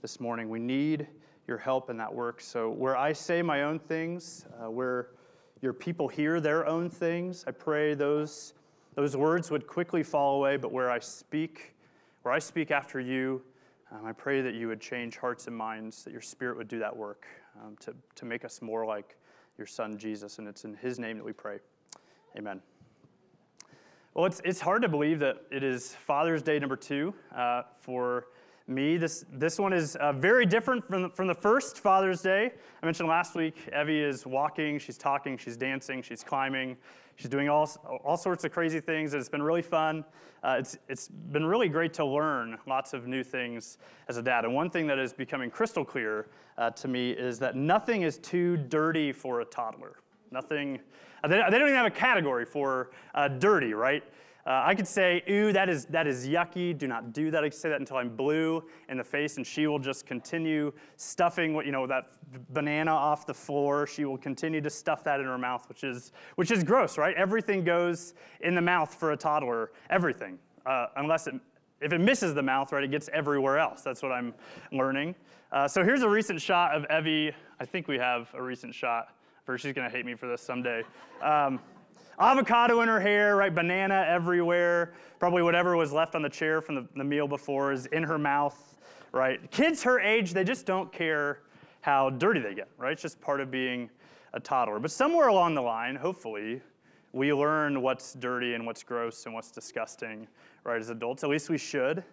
this morning. We need your help in that work. So, where I say my own things, uh, where your people hear their own things, I pray those, those words would quickly fall away, but where I speak, where I speak after you, um, I pray that you would change hearts and minds, that your spirit would do that work um, to, to make us more like your son Jesus. And it's in his name that we pray. Amen. Well, it's, it's hard to believe that it is Father's Day number two uh, for me. This, this one is uh, very different from the, from the first Father's Day. I mentioned last week, Evie is walking, she's talking, she's dancing, she's climbing, she's doing all, all sorts of crazy things. It's been really fun. Uh, it's, it's been really great to learn lots of new things as a dad. And one thing that is becoming crystal clear uh, to me is that nothing is too dirty for a toddler. Nothing, uh, they, don't even have a category for uh, dirty, right? Uh, I could say, ooh, that is, that is yucky. Do not do that. I could say that until I'm blue in the face, and she will just continue stuffing what, you know, that banana off the floor. She will continue to stuff that in her mouth, which is, which is gross, right? Everything goes in the mouth for a toddler, everything. Uh, unless it, if it misses the mouth, right, it gets everywhere else. That's what I'm learning. Uh, so here's a recent shot of Evie. I think we have a recent shot. She's gonna hate me for this someday. Um, avocado in her hair, right? Banana everywhere. Probably whatever was left on the chair from the, the meal before is in her mouth, right? Kids her age, they just don't care how dirty they get, right? It's just part of being a toddler. But somewhere along the line, hopefully, we learn what's dirty and what's gross and what's disgusting, right, as adults. At least we should.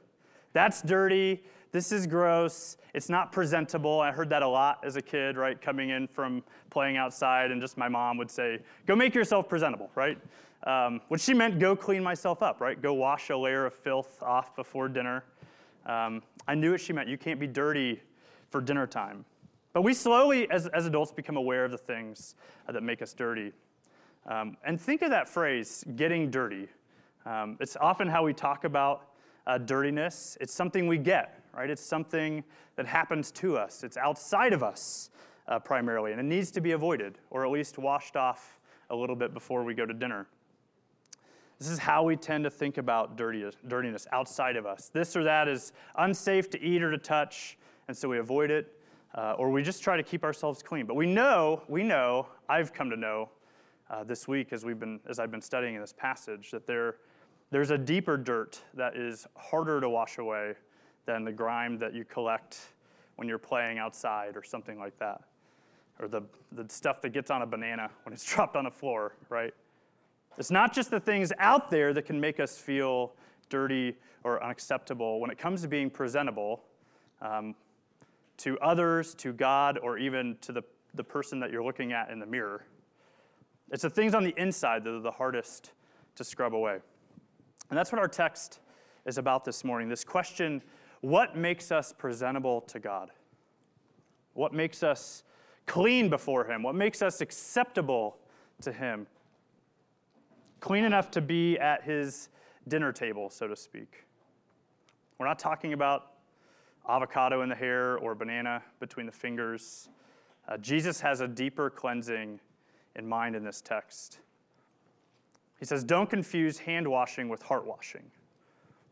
That's dirty. This is gross. It's not presentable. I heard that a lot as a kid, right? Coming in from playing outside, and just my mom would say, Go make yourself presentable, right? Um, which she meant go clean myself up, right? Go wash a layer of filth off before dinner. Um, I knew what she meant. You can't be dirty for dinner time. But we slowly, as, as adults, become aware of the things uh, that make us dirty. Um, and think of that phrase, getting dirty. Um, it's often how we talk about uh, dirtiness. It's something we get, right? It's something that happens to us, it's outside of us uh, primarily, and it needs to be avoided or at least washed off a little bit before we go to dinner. This is how we tend to think about dirtiness outside of us. This or that is unsafe to eat or to touch, and so we avoid it, uh, or we just try to keep ourselves clean. But we know, we know, I've come to know uh, this week as we've been, as I've been studying in this passage, that there, there's a deeper dirt that is harder to wash away than the grime that you collect when you're playing outside or something like that. Or the, the stuff that gets on a banana when it's dropped on the floor, right? It's not just the things out there that can make us feel dirty or unacceptable. When it comes to being presentable um, to others, to God, or even to the, the person that you're looking at in the mirror, it's the things on the inside that are the hardest to scrub away. And that's what our text is about this morning this question what makes us presentable to God? What makes us clean before Him? What makes us acceptable to Him? Clean enough to be at His dinner table, so to speak. We're not talking about avocado in the hair or banana between the fingers. Uh, Jesus has a deeper cleansing in mind in this text. He says, Don't confuse hand washing with heart washing.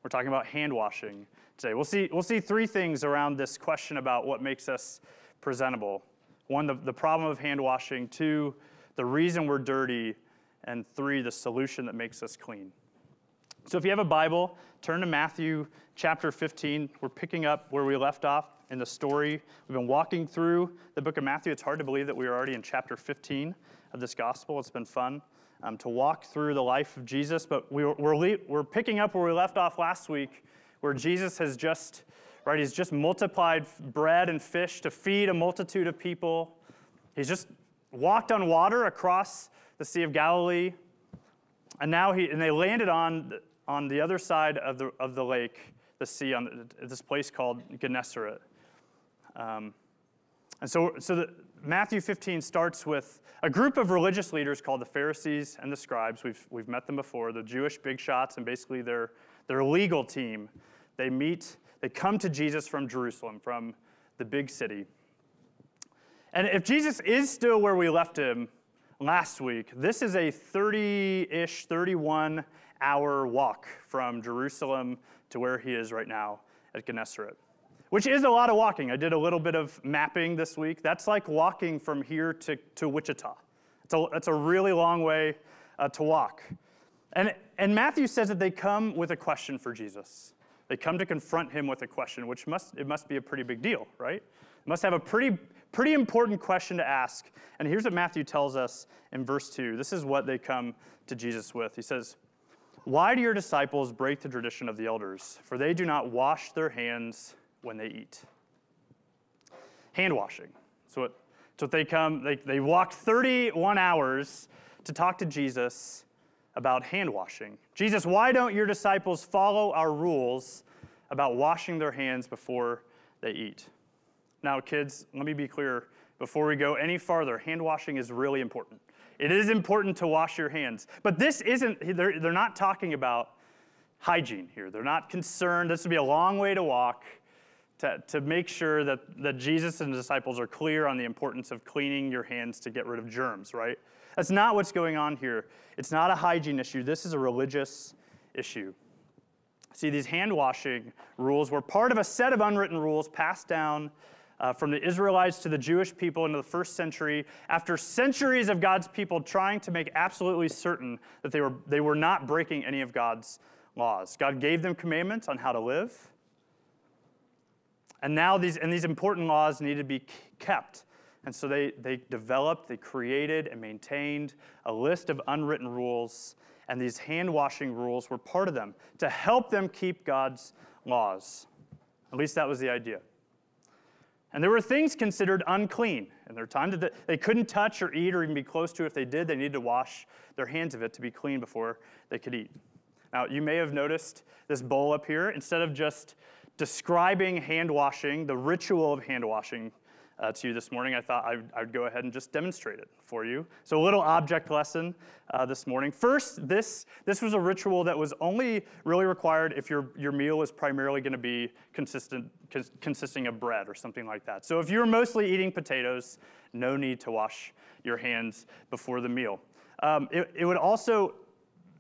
We're talking about hand washing today. We'll see, we'll see three things around this question about what makes us presentable. One, the, the problem of hand washing. Two, the reason we're dirty. And three, the solution that makes us clean. So if you have a Bible, turn to Matthew chapter 15. We're picking up where we left off in the story. We've been walking through the book of Matthew. It's hard to believe that we are already in chapter 15 of this gospel. It's been fun um, to walk through the life of Jesus, but we, we're, we're picking up where we left off last week, where Jesus has just, right, he's just multiplied bread and fish to feed a multitude of people. He's just walked on water across the Sea of Galilee, and now he, and they landed on, on the other side of the, of the lake, the sea, on this place called Gennesaret. Um, and so, so the, Matthew 15 starts with a group of religious leaders called the Pharisees and the scribes. We've, we've met them before, the Jewish big shots, and basically their, their legal team. They meet, they come to Jesus from Jerusalem, from the big city. And if Jesus is still where we left him last week, this is a 30 ish, 31 hour walk from Jerusalem to where he is right now at Gennesaret. Which is a lot of walking. I did a little bit of mapping this week. That's like walking from here to, to Wichita. It's a, it's a really long way uh, to walk. And, and Matthew says that they come with a question for Jesus. They come to confront him with a question, which must, it must be a pretty big deal, right? It must have a pretty, pretty important question to ask. And here's what Matthew tells us in verse 2. This is what they come to Jesus with. He says, Why do your disciples break the tradition of the elders? For they do not wash their hands when they eat. Hand washing. So what, so they come, they, they walk 31 hours to talk to Jesus about hand washing. Jesus, why don't your disciples follow our rules about washing their hands before they eat? Now, kids, let me be clear before we go any farther hand washing is really important. It is important to wash your hands. But this isn't, they're, they're not talking about hygiene here. They're not concerned. This would be a long way to walk to, to make sure that, that Jesus and the disciples are clear on the importance of cleaning your hands to get rid of germs, right? That's not what's going on here. It's not a hygiene issue. This is a religious issue. See, these hand washing rules were part of a set of unwritten rules passed down uh, from the Israelites to the Jewish people into the first century after centuries of God's people trying to make absolutely certain that they were, they were not breaking any of God's laws. God gave them commandments on how to live. And now these, and these important laws need to be kept. And so they, they developed, they created, and maintained a list of unwritten rules, and these hand washing rules were part of them to help them keep God's laws. At least that was the idea. And there were things considered unclean in their time that they couldn't touch or eat or even be close to. If they did, they needed to wash their hands of it to be clean before they could eat. Now, you may have noticed this bowl up here. Instead of just describing hand washing, the ritual of hand washing, uh, to you this morning, I thought I would, I would, go ahead and just demonstrate it for you. So, a little object lesson uh, this morning. First, this, this was a ritual that was only really required if your, your meal is primarily going to be consistent, cons- consisting of bread or something like that. So, if you're mostly eating potatoes, no need to wash your hands before the meal. Um, it, it would also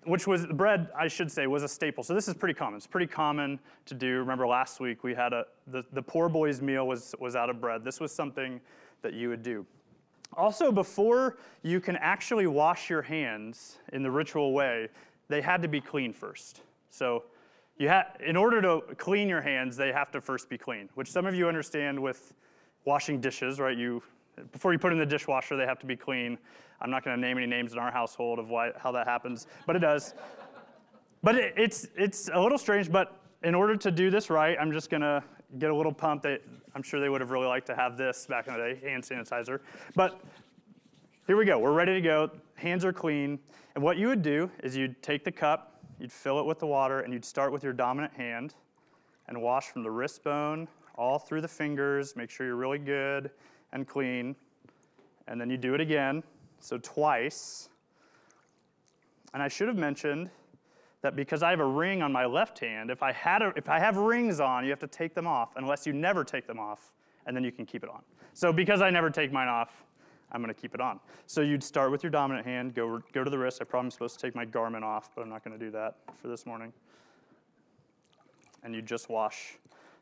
which was bread, I should say, was a staple. So this is pretty common. It's pretty common to do. Remember last week we had a the, the poor boy's meal was was out of bread. This was something that you would do. Also, before you can actually wash your hands in the ritual way, they had to be clean first. So you ha- in order to clean your hands, they have to first be clean, which some of you understand with washing dishes, right? You before you put in the dishwasher, they have to be clean. I'm not going to name any names in our household of why, how that happens, but it does. but it, it's, it's a little strange, but in order to do this right, I'm just going to get a little pump. that I'm sure they would have really liked to have this back in the day, hand sanitizer. But here we go. We're ready to go. Hands are clean. And what you would do is you'd take the cup, you'd fill it with the water, and you'd start with your dominant hand and wash from the wrist bone all through the fingers. Make sure you're really good and clean. And then you do it again, so twice. And I should have mentioned that because I have a ring on my left hand, if I, had a, if I have rings on, you have to take them off unless you never take them off, and then you can keep it on. So because I never take mine off, I'm going to keep it on. So you'd start with your dominant hand, go, go to the wrist. I probably am supposed to take my garment off, but I'm not going to do that for this morning. And you just wash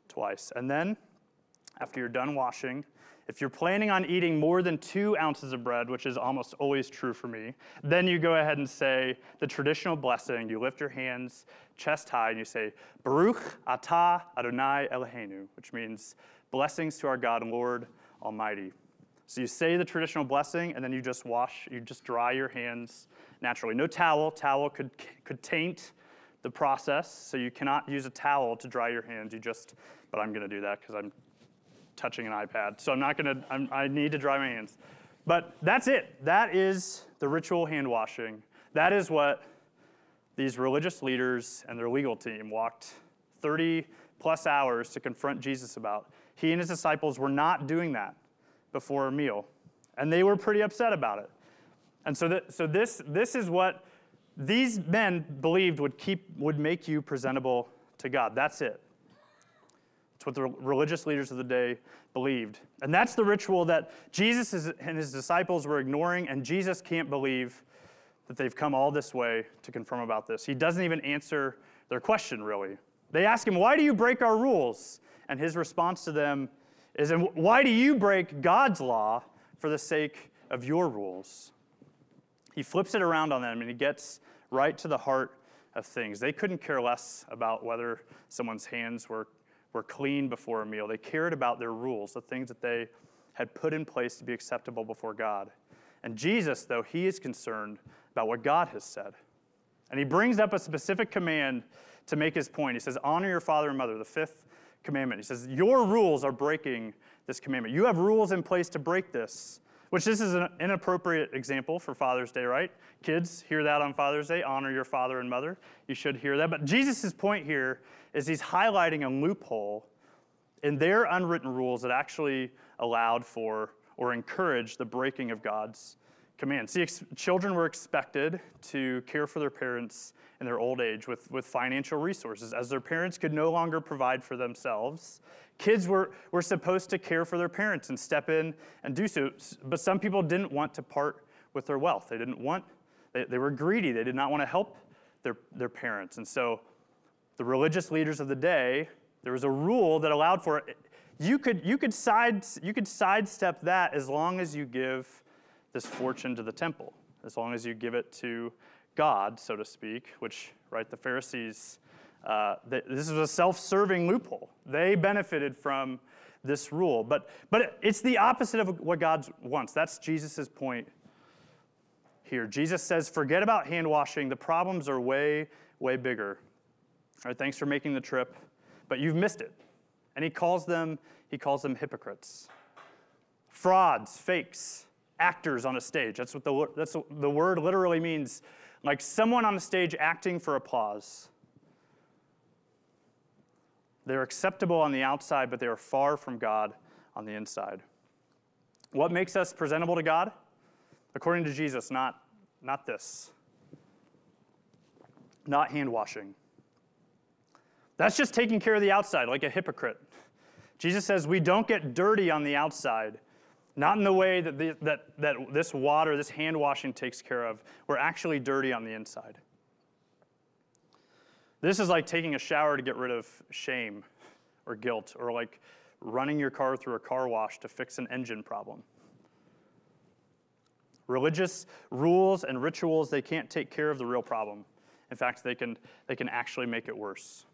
twice. And then, after you're done washing, if you're planning on eating more than two ounces of bread, which is almost always true for me, then you go ahead and say the traditional blessing. You lift your hands chest high and you say, Baruch atah Adonai Eloheinu, which means blessings to our God and Lord Almighty. So you say the traditional blessing and then you just wash, you just dry your hands naturally. No towel. Towel could, could taint the process, so you cannot use a towel to dry your hands. You just, but I'm going to do that because I'm touching an iPad. So I'm not going to, I need to dry my hands. But that's it. That is the ritual hand washing. That is what these religious leaders and their legal team walked 30 plus hours to confront Jesus about. He and his disciples were not doing that before a meal, and they were pretty upset about it. And so, so this, this is what these men believed would, keep, would make you presentable to God. That's it. It's what the religious leaders of the day believed. And that's the ritual that Jesus and his disciples were ignoring, and Jesus can't believe that they've come all this way to confirm about this. He doesn't even answer their question, really. They ask him, Why do you break our rules? and his response to them is, why do you break God's law for the sake of your rules? He flips it around on them and he gets right to the heart of things. They couldn't care less about whether someone's hands were, were clean before a meal. They cared about their rules, the things that they had put in place to be acceptable before God. And Jesus, though, he is concerned about what God has said. And he brings up a specific command to make his point. He says, Honor your father and mother, the fifth commandment. He says, Your rules are breaking this commandment. You have rules in place to break this, which this is an inappropriate example for Father's Day, right? Kids, hear that on Father's Day. Honor your father and mother. You should hear that. But Jesus' point here is he's highlighting a loophole in their unwritten rules that actually allowed for or encouraged the breaking of God's command. See, ex- children were expected to care for their parents in their old age with, with financial resources. As their parents could no longer provide for themselves, kids were, were supposed to care for their parents and step in and do so. But some people didn't want to part with their wealth. They didn't want, they, they were greedy. They did not want to help their, their parents. And so the religious leaders of the day, there was a rule that allowed for it. You could, you could, side, you could sidestep that as long as you give this fortune to the temple, as long as you give it to God, so to speak, which, right, the Pharisees, uh, this is a self serving loophole. They benefited from this rule. But, but it's the opposite of what God wants. That's Jesus' point here. Jesus says, forget about hand washing. The problems are way, way bigger. All right, thanks for making the trip, but you've missed it. And he calls them, he calls them hypocrites. Frauds, fakes, actors on a stage. That's what the, that's what the word literally means. Like someone on a stage acting for applause. They're acceptable on the outside, but they are far from God on the inside. What makes us presentable to God? According to Jesus, not, not this. Not hand washing. That's just taking care of the outside, like a hypocrite. Jesus says we don't get dirty on the outside, not in the way that, the, that, that this water, this hand washing takes care of. We're actually dirty on the inside. This is like taking a shower to get rid of shame or guilt, or like running your car through a car wash to fix an engine problem. Religious rules and rituals, they can't take care of the real problem. In fact, they can, they can actually make it worse.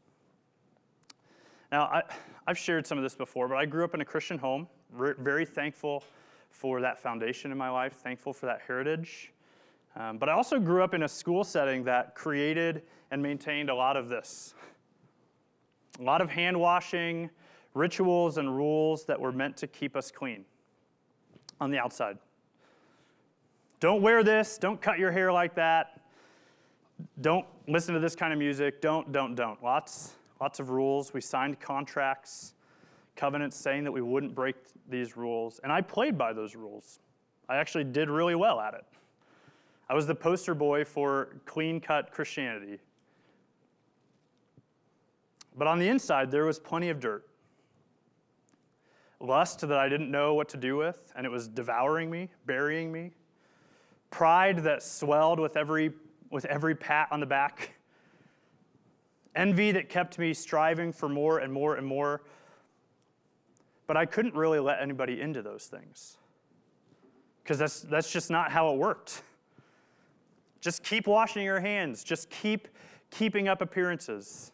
Now, I, have shared some of this before, but I grew up in a Christian home, very thankful for that foundation in my life, thankful for that heritage. Um, but I also grew up in a school setting that created and maintained a lot of this a lot of hand washing, rituals, and rules that were meant to keep us clean on the outside. Don't wear this, don't cut your hair like that, don't listen to this kind of music, don't, don't, don't. Lots lots of rules. We signed contracts, covenants saying that we wouldn't break these rules. And I played by those rules. I actually did really well at it. I was the poster boy for clean cut Christianity. But on the inside, there was plenty of dirt. Lust that I didn't know what to do with, and it was devouring me, burying me. Pride that swelled with every, with every pat on the back envy that kept me striving for more and more and more. But I couldn't really let anybody into those things because that's, that's just not how it worked. Just keep washing your hands, just keep keeping up appearances.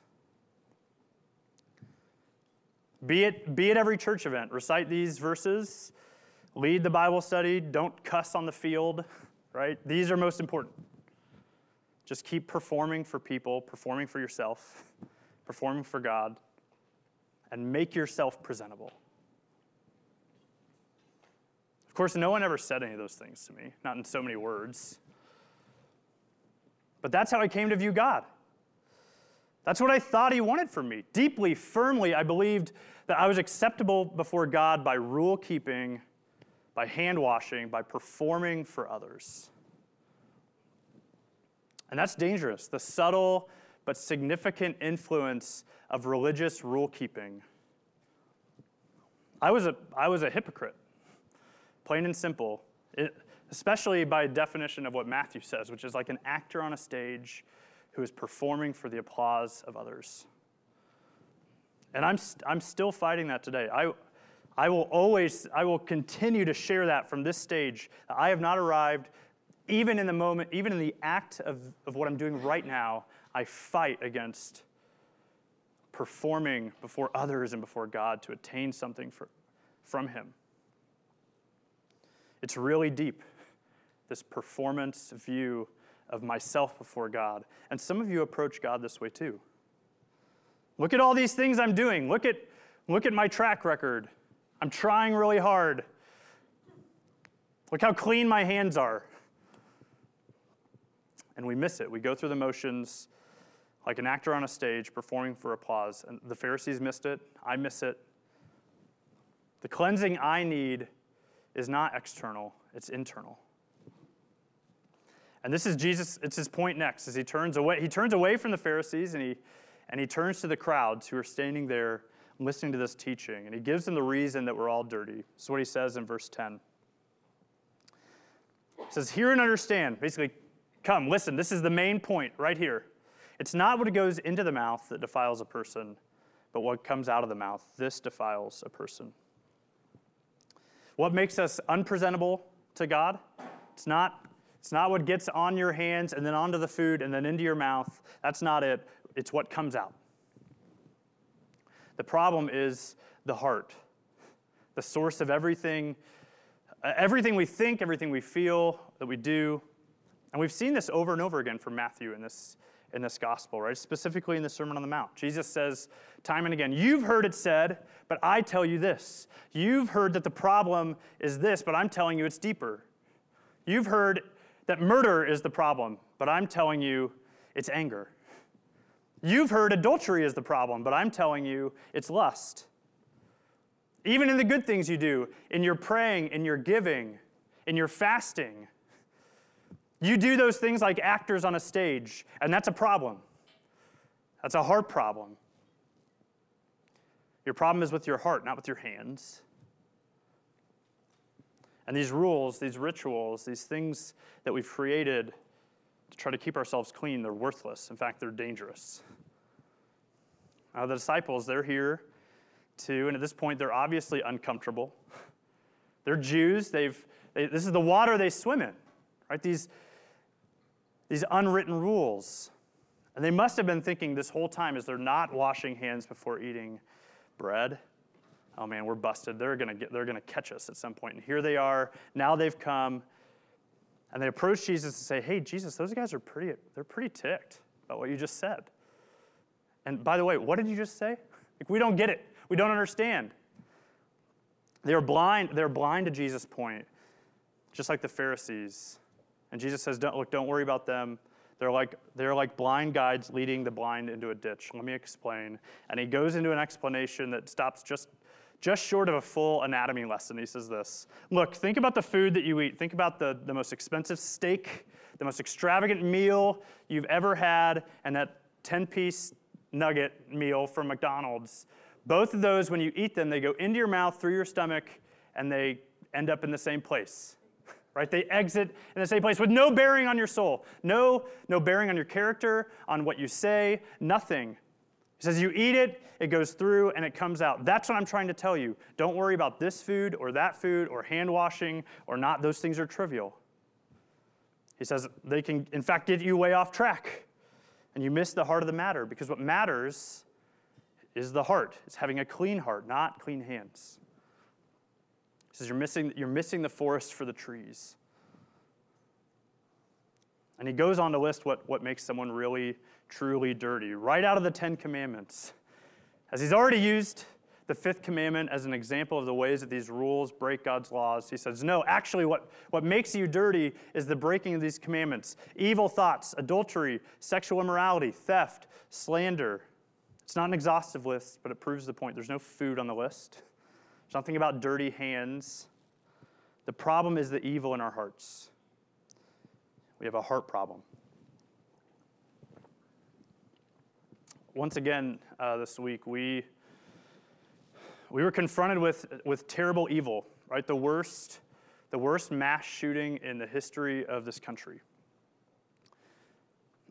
Be at, be at every church event, recite these verses, lead the Bible study, don't cuss on the field, right? These are most important. Just keep performing for people, performing for yourself, performing for God, and make yourself presentable. Of course, no one ever said any of those things to me, not in so many words. But that's how I came to view God. That's what I thought He wanted from me. Deeply, firmly, I believed that I was acceptable before God by rule keeping, by hand washing, by performing for others. And that's dangerous. The subtle but significant influence of religious rule keeping. I was a, I was a hypocrite, plain and simple, it, especially by definition of what Matthew says, which is like an actor on a stage who is performing for the applause of others. And I'm, st- I'm still fighting that today. I, I will always, I will continue to share that from this stage. I have not arrived, even in the moment, even in the act of, of what I'm doing right now, I fight against performing before others and before God to attain something for, from Him. It's really deep, this performance view of myself before God. And some of you approach God this way too. Look at all these things I'm doing. Look at, look at my track record. I'm trying really hard. Look how clean my hands are. And we miss it. We go through the motions like an actor on a stage performing for applause. And the Pharisees missed it. I miss it. The cleansing I need is not external, it's internal. And this is Jesus, it's his point next as he turns away. He turns away from the Pharisees and he and he turns to the crowds who are standing there listening to this teaching, and he gives them the reason that we're all dirty. This is what he says in verse 10. He says, Hear and understand. Basically, come, listen. This is the main point right here. It's not what goes into the mouth that defiles a person, but what comes out of the mouth. This defiles a person. What makes us unpresentable to God? It's not, it's not what gets on your hands and then onto the food and then into your mouth. That's not it it's what comes out. The problem is the heart, the source of everything, uh, everything we think, everything we feel, that we do. And we've seen this over and over again from Matthew in this, in this gospel, right? Specifically in the Sermon on the Mount. Jesus says time and again, You've heard it said, but I tell you this. You've heard that the problem is this, but I'm telling you it's deeper. You've heard that murder is the problem, but I'm telling you it's anger. You've heard adultery is the problem, but I'm telling you it's lust. Even in the good things you do, in your praying, in your giving, in your fasting, you do those things like actors on a stage, and that's a problem. That's a heart problem. Your problem is with your heart, not with your hands. And these rules, these rituals, these things that we've created to try to keep ourselves clean, they're worthless. In fact, they're dangerous. Uh, the disciples, they're here too, and at this point, they're obviously uncomfortable. They're Jews. They've, they, this is the water they swim in, right? These, these unwritten rules. And they must have been thinking this whole time as they're not washing hands before eating bread. Oh man, we're busted. They're gonna get, they're gonna catch us at some point. And here they are. Now they've come, and they approach Jesus and say, "Hey, Jesus, those guys are pretty. They're pretty ticked about what you just said." And by the way, what did you just say? Like, we don't get it. We don't understand. They're blind, they're blind to Jesus' point, just like the Pharisees. And Jesus says, don't, look, don't worry about them. They're like, they're like blind guides leading the blind into a ditch. Let me explain. And he goes into an explanation that stops just, just short of a full anatomy lesson. He says this Look, think about the food that you eat. Think about the, the most expensive steak, the most extravagant meal you've ever had, and that 10 piece nugget meal from McDonald's. Both of those, when you eat them, they go into your mouth, through your stomach, and they end up in the same place. Right? They exit in the same place with no bearing on your soul, no, no bearing on your character, on what you say, nothing. He says, You eat it, it goes through, and it comes out. That's what I'm trying to tell you. Don't worry about this food or that food or hand washing or not. Those things are trivial. He says they can, in fact, get you way off track and you miss the heart of the matter because what matters is the heart. It's having a clean heart, not clean hands. He says you're missing, you're missing the forest for the trees. And he goes on to list what, what makes someone really, truly dirty, right out of the Ten Commandments. As he's already used the fifth commandment as an example of the ways that these rules break God's laws. He says, No, actually, what, what makes you dirty is the breaking of these commandments evil thoughts, adultery, sexual immorality, theft, slander. It's not an exhaustive list, but it proves the point. There's no food on the list, there's nothing about dirty hands. The problem is the evil in our hearts. We have a heart problem. Once again, uh, this week, we we were confronted with, with terrible evil, right? The worst, the worst mass shooting in the history of this country.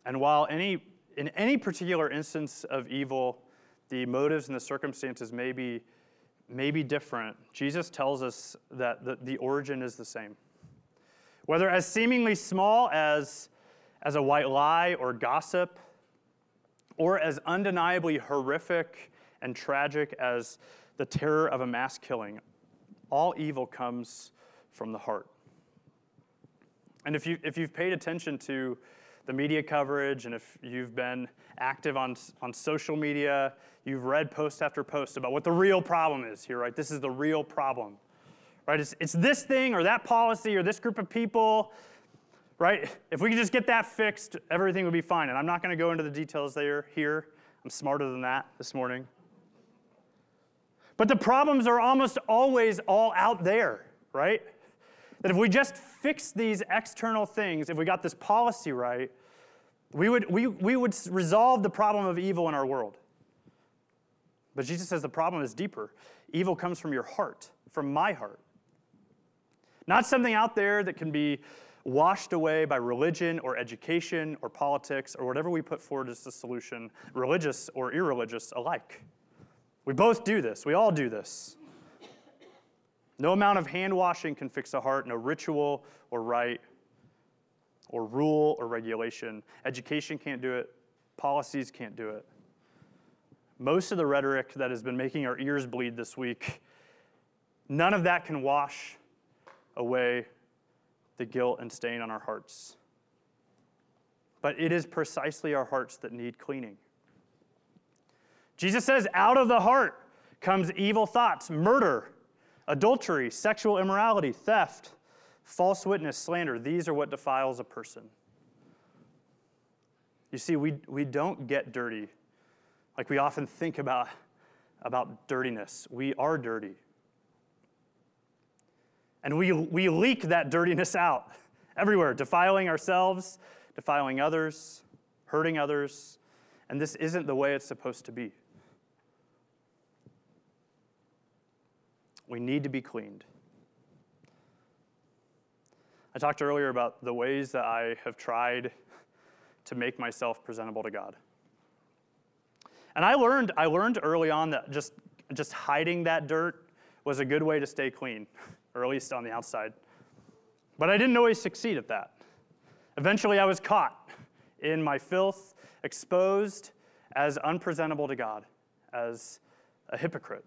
And while any, in any particular instance of evil, the motives and the circumstances may be, may be different, Jesus tells us that the, the origin is the same. Whether as seemingly small as, as a white lie or gossip, or as undeniably horrific and tragic as the terror of a mass killing, all evil comes from the heart. And if, you, if you've paid attention to the media coverage and if you've been active on, on social media, you've read post after post about what the real problem is here, right? This is the real problem, right? It's, it's this thing or that policy or this group of people, right? If we could just get that fixed, everything would be fine. And I'm not going to go into the details there here. I'm smarter than that this morning. But the problems are almost always all out there, right? That if we just fix these external things, if we got this policy right, we would, we, we would resolve the problem of evil in our world. But Jesus says the problem is deeper. Evil comes from your heart, from my heart. Not something out there that can be washed away by religion or education or politics or whatever we put forward as the solution, religious or irreligious alike. We both do this. We all do this. No amount of hand washing can fix a heart, no ritual or rite or rule or regulation. Education can't do it, policies can't do it. Most of the rhetoric that has been making our ears bleed this week, none of that can wash away the guilt and stain on our hearts. But it is precisely our hearts that need cleaning. Jesus says, out of the heart comes evil thoughts, murder, adultery, sexual immorality, theft, false witness, slander. These are what defiles a person. You see, we, we don't get dirty like we often think about, about dirtiness. We are dirty. And we, we leak that dirtiness out everywhere, defiling ourselves, defiling others, hurting others. And this isn't the way it's supposed to be. We need to be cleaned. I talked earlier about the ways that I have tried to make myself presentable to God. And I learned, I learned early on that just, just hiding that dirt was a good way to stay clean, or at least on the outside. But I didn't always succeed at that. Eventually, I was caught in my filth, exposed as unpresentable to God, as a hypocrite.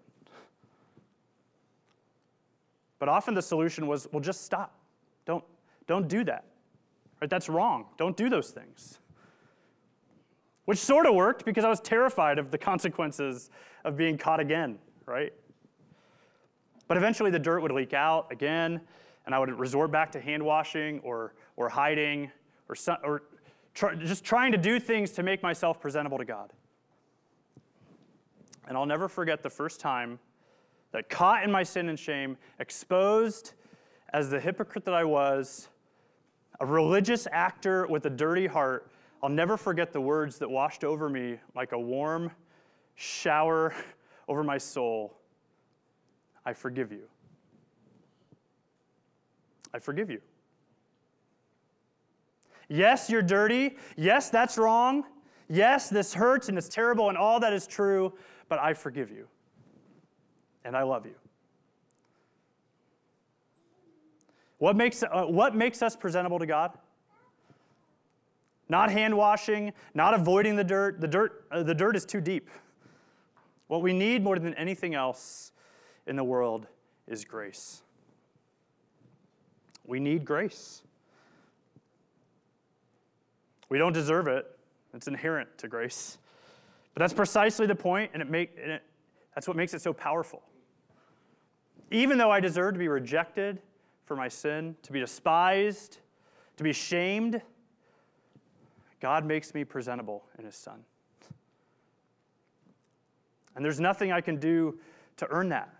But often the solution was, well, just stop. Don't, don't do that. Right? That's wrong. Don't do those things. Which sort of worked because I was terrified of the consequences of being caught again, right? But eventually the dirt would leak out again, and I would resort back to hand washing or, or hiding or, or try, just trying to do things to make myself presentable to God. And I'll never forget the first time that caught in my sin and shame, exposed as the hypocrite that I was, a religious actor with a dirty heart, I'll never forget the words that washed over me like a warm shower over my soul. I forgive you. I forgive you. Yes, you're dirty. Yes, that's wrong. Yes, this hurts and it's terrible and all that is true, but I forgive you and I love you. What makes, uh, what makes us presentable to God? Not hand washing, not avoiding the dirt. The dirt, uh, the dirt is too deep. What we need more than anything else in the world is grace. We need grace. We don't deserve it. It's inherent to grace. But that's precisely the point, and, it make, and it, that's what makes it so powerful. Even though I deserve to be rejected for my sin, to be despised, to be shamed, God makes me presentable in His Son. And there's nothing I can do to earn that.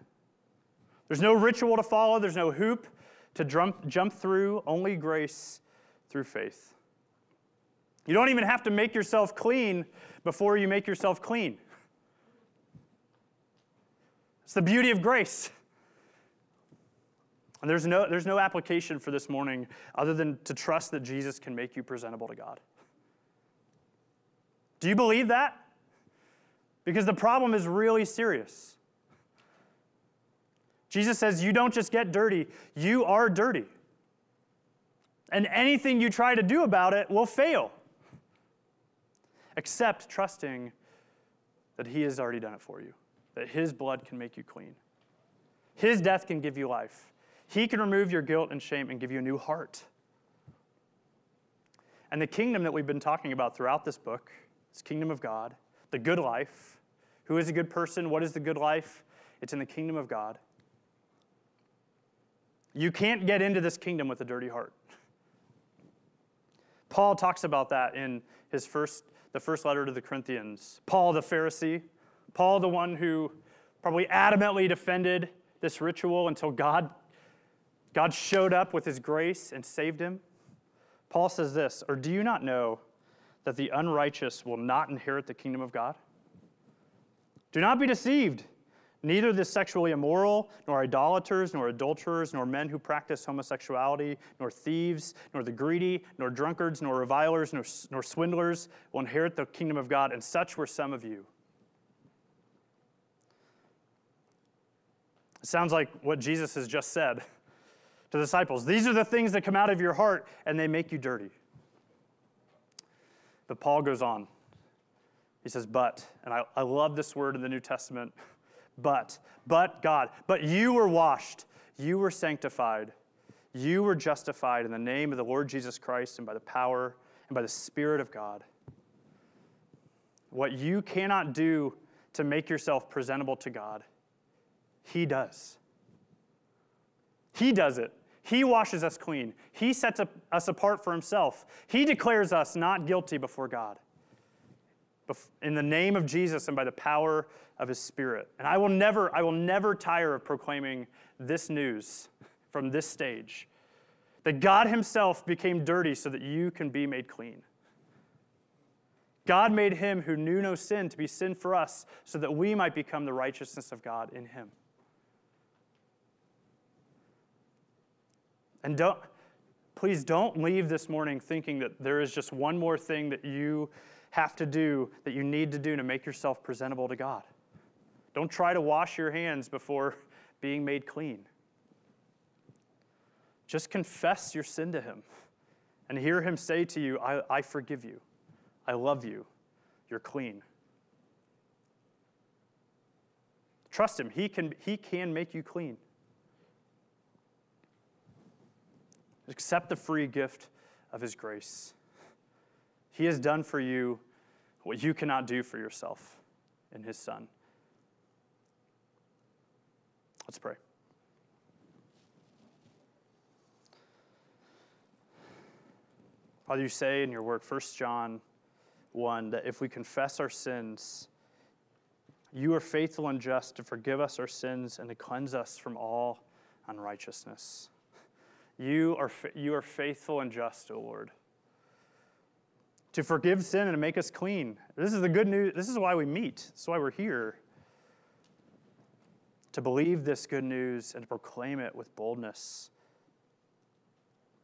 There's no ritual to follow, there's no hoop to jump, jump through, only grace through faith. You don't even have to make yourself clean before you make yourself clean. It's the beauty of grace. And there's no, there's no application for this morning other than to trust that Jesus can make you presentable to God. Do you believe that? because the problem is really serious. Jesus says, You don't just get dirty, you are dirty. And anything you try to do about it will fail, except trusting that He has already done it for you, that His blood can make you clean. His death can give you life. He can remove your guilt and shame and give you a new heart. And the kingdom that we've been talking about throughout this book, this kingdom of God, the good life. Who is a good person? What is the good life? It's in the kingdom of God. You can't get into this kingdom with a dirty heart. Paul talks about that in his first, the first letter to the Corinthians. Paul, the Pharisee, Paul, the one who probably adamantly defended this ritual until God, God showed up with his grace and saved him. Paul says this Or do you not know that the unrighteous will not inherit the kingdom of God? Do not be deceived. Neither the sexually immoral, nor idolaters, nor adulterers, nor men who practice homosexuality, nor thieves, nor the greedy, nor drunkards, nor revilers, nor, nor swindlers will inherit the kingdom of God, and such were some of you. It sounds like what Jesus has just said to disciples. These are the things that come out of your heart, and they make you dirty. But Paul goes on. He says, but, and I, I love this word in the New Testament, but, but God, but you were washed, you were sanctified, you were justified in the name of the Lord Jesus Christ and by the power and by the Spirit of God. What you cannot do to make yourself presentable to God, He does. He does it. He washes us clean. He sets us apart for Himself. He declares us not guilty before God. In the name of Jesus and by the power of His Spirit. And I will never, I will never tire of proclaiming this news from this stage that God Himself became dirty so that you can be made clean. God made Him who knew no sin to be sin for us so that we might become the righteousness of God in Him. And don't, please don't leave this morning thinking that there is just one more thing that you have to do, that you need to do to make yourself presentable to God. Don't try to wash your hands before being made clean. Just confess your sin to Him and hear Him say to you, I, I forgive you. I love you. You're clean. Trust Him. He can, he can make you clean. Accept the free gift of His grace. He has done for you what you cannot do for yourself in His Son. Let's pray. Father, you say in your word, 1 John 1, that if we confess our sins, you are faithful and just to forgive us our sins and to cleanse us from all unrighteousness. You are, you are faithful and just, O Lord, to forgive sin and to make us clean. This is the good news. This is why we meet. This is why we're here. To believe this good news and to proclaim it with boldness.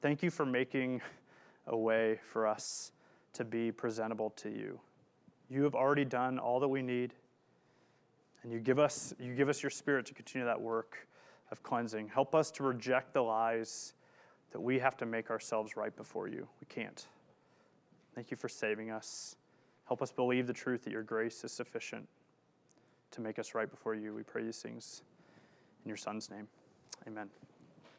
Thank you for making a way for us to be presentable to you. You have already done all that we need, and you give us, you give us your spirit to continue that work of cleansing. Help us to reject the lies that we have to make ourselves right before you. We can't. Thank you for saving us. Help us believe the truth that your grace is sufficient to make us right before you. We pray these things in your Son's name. Amen.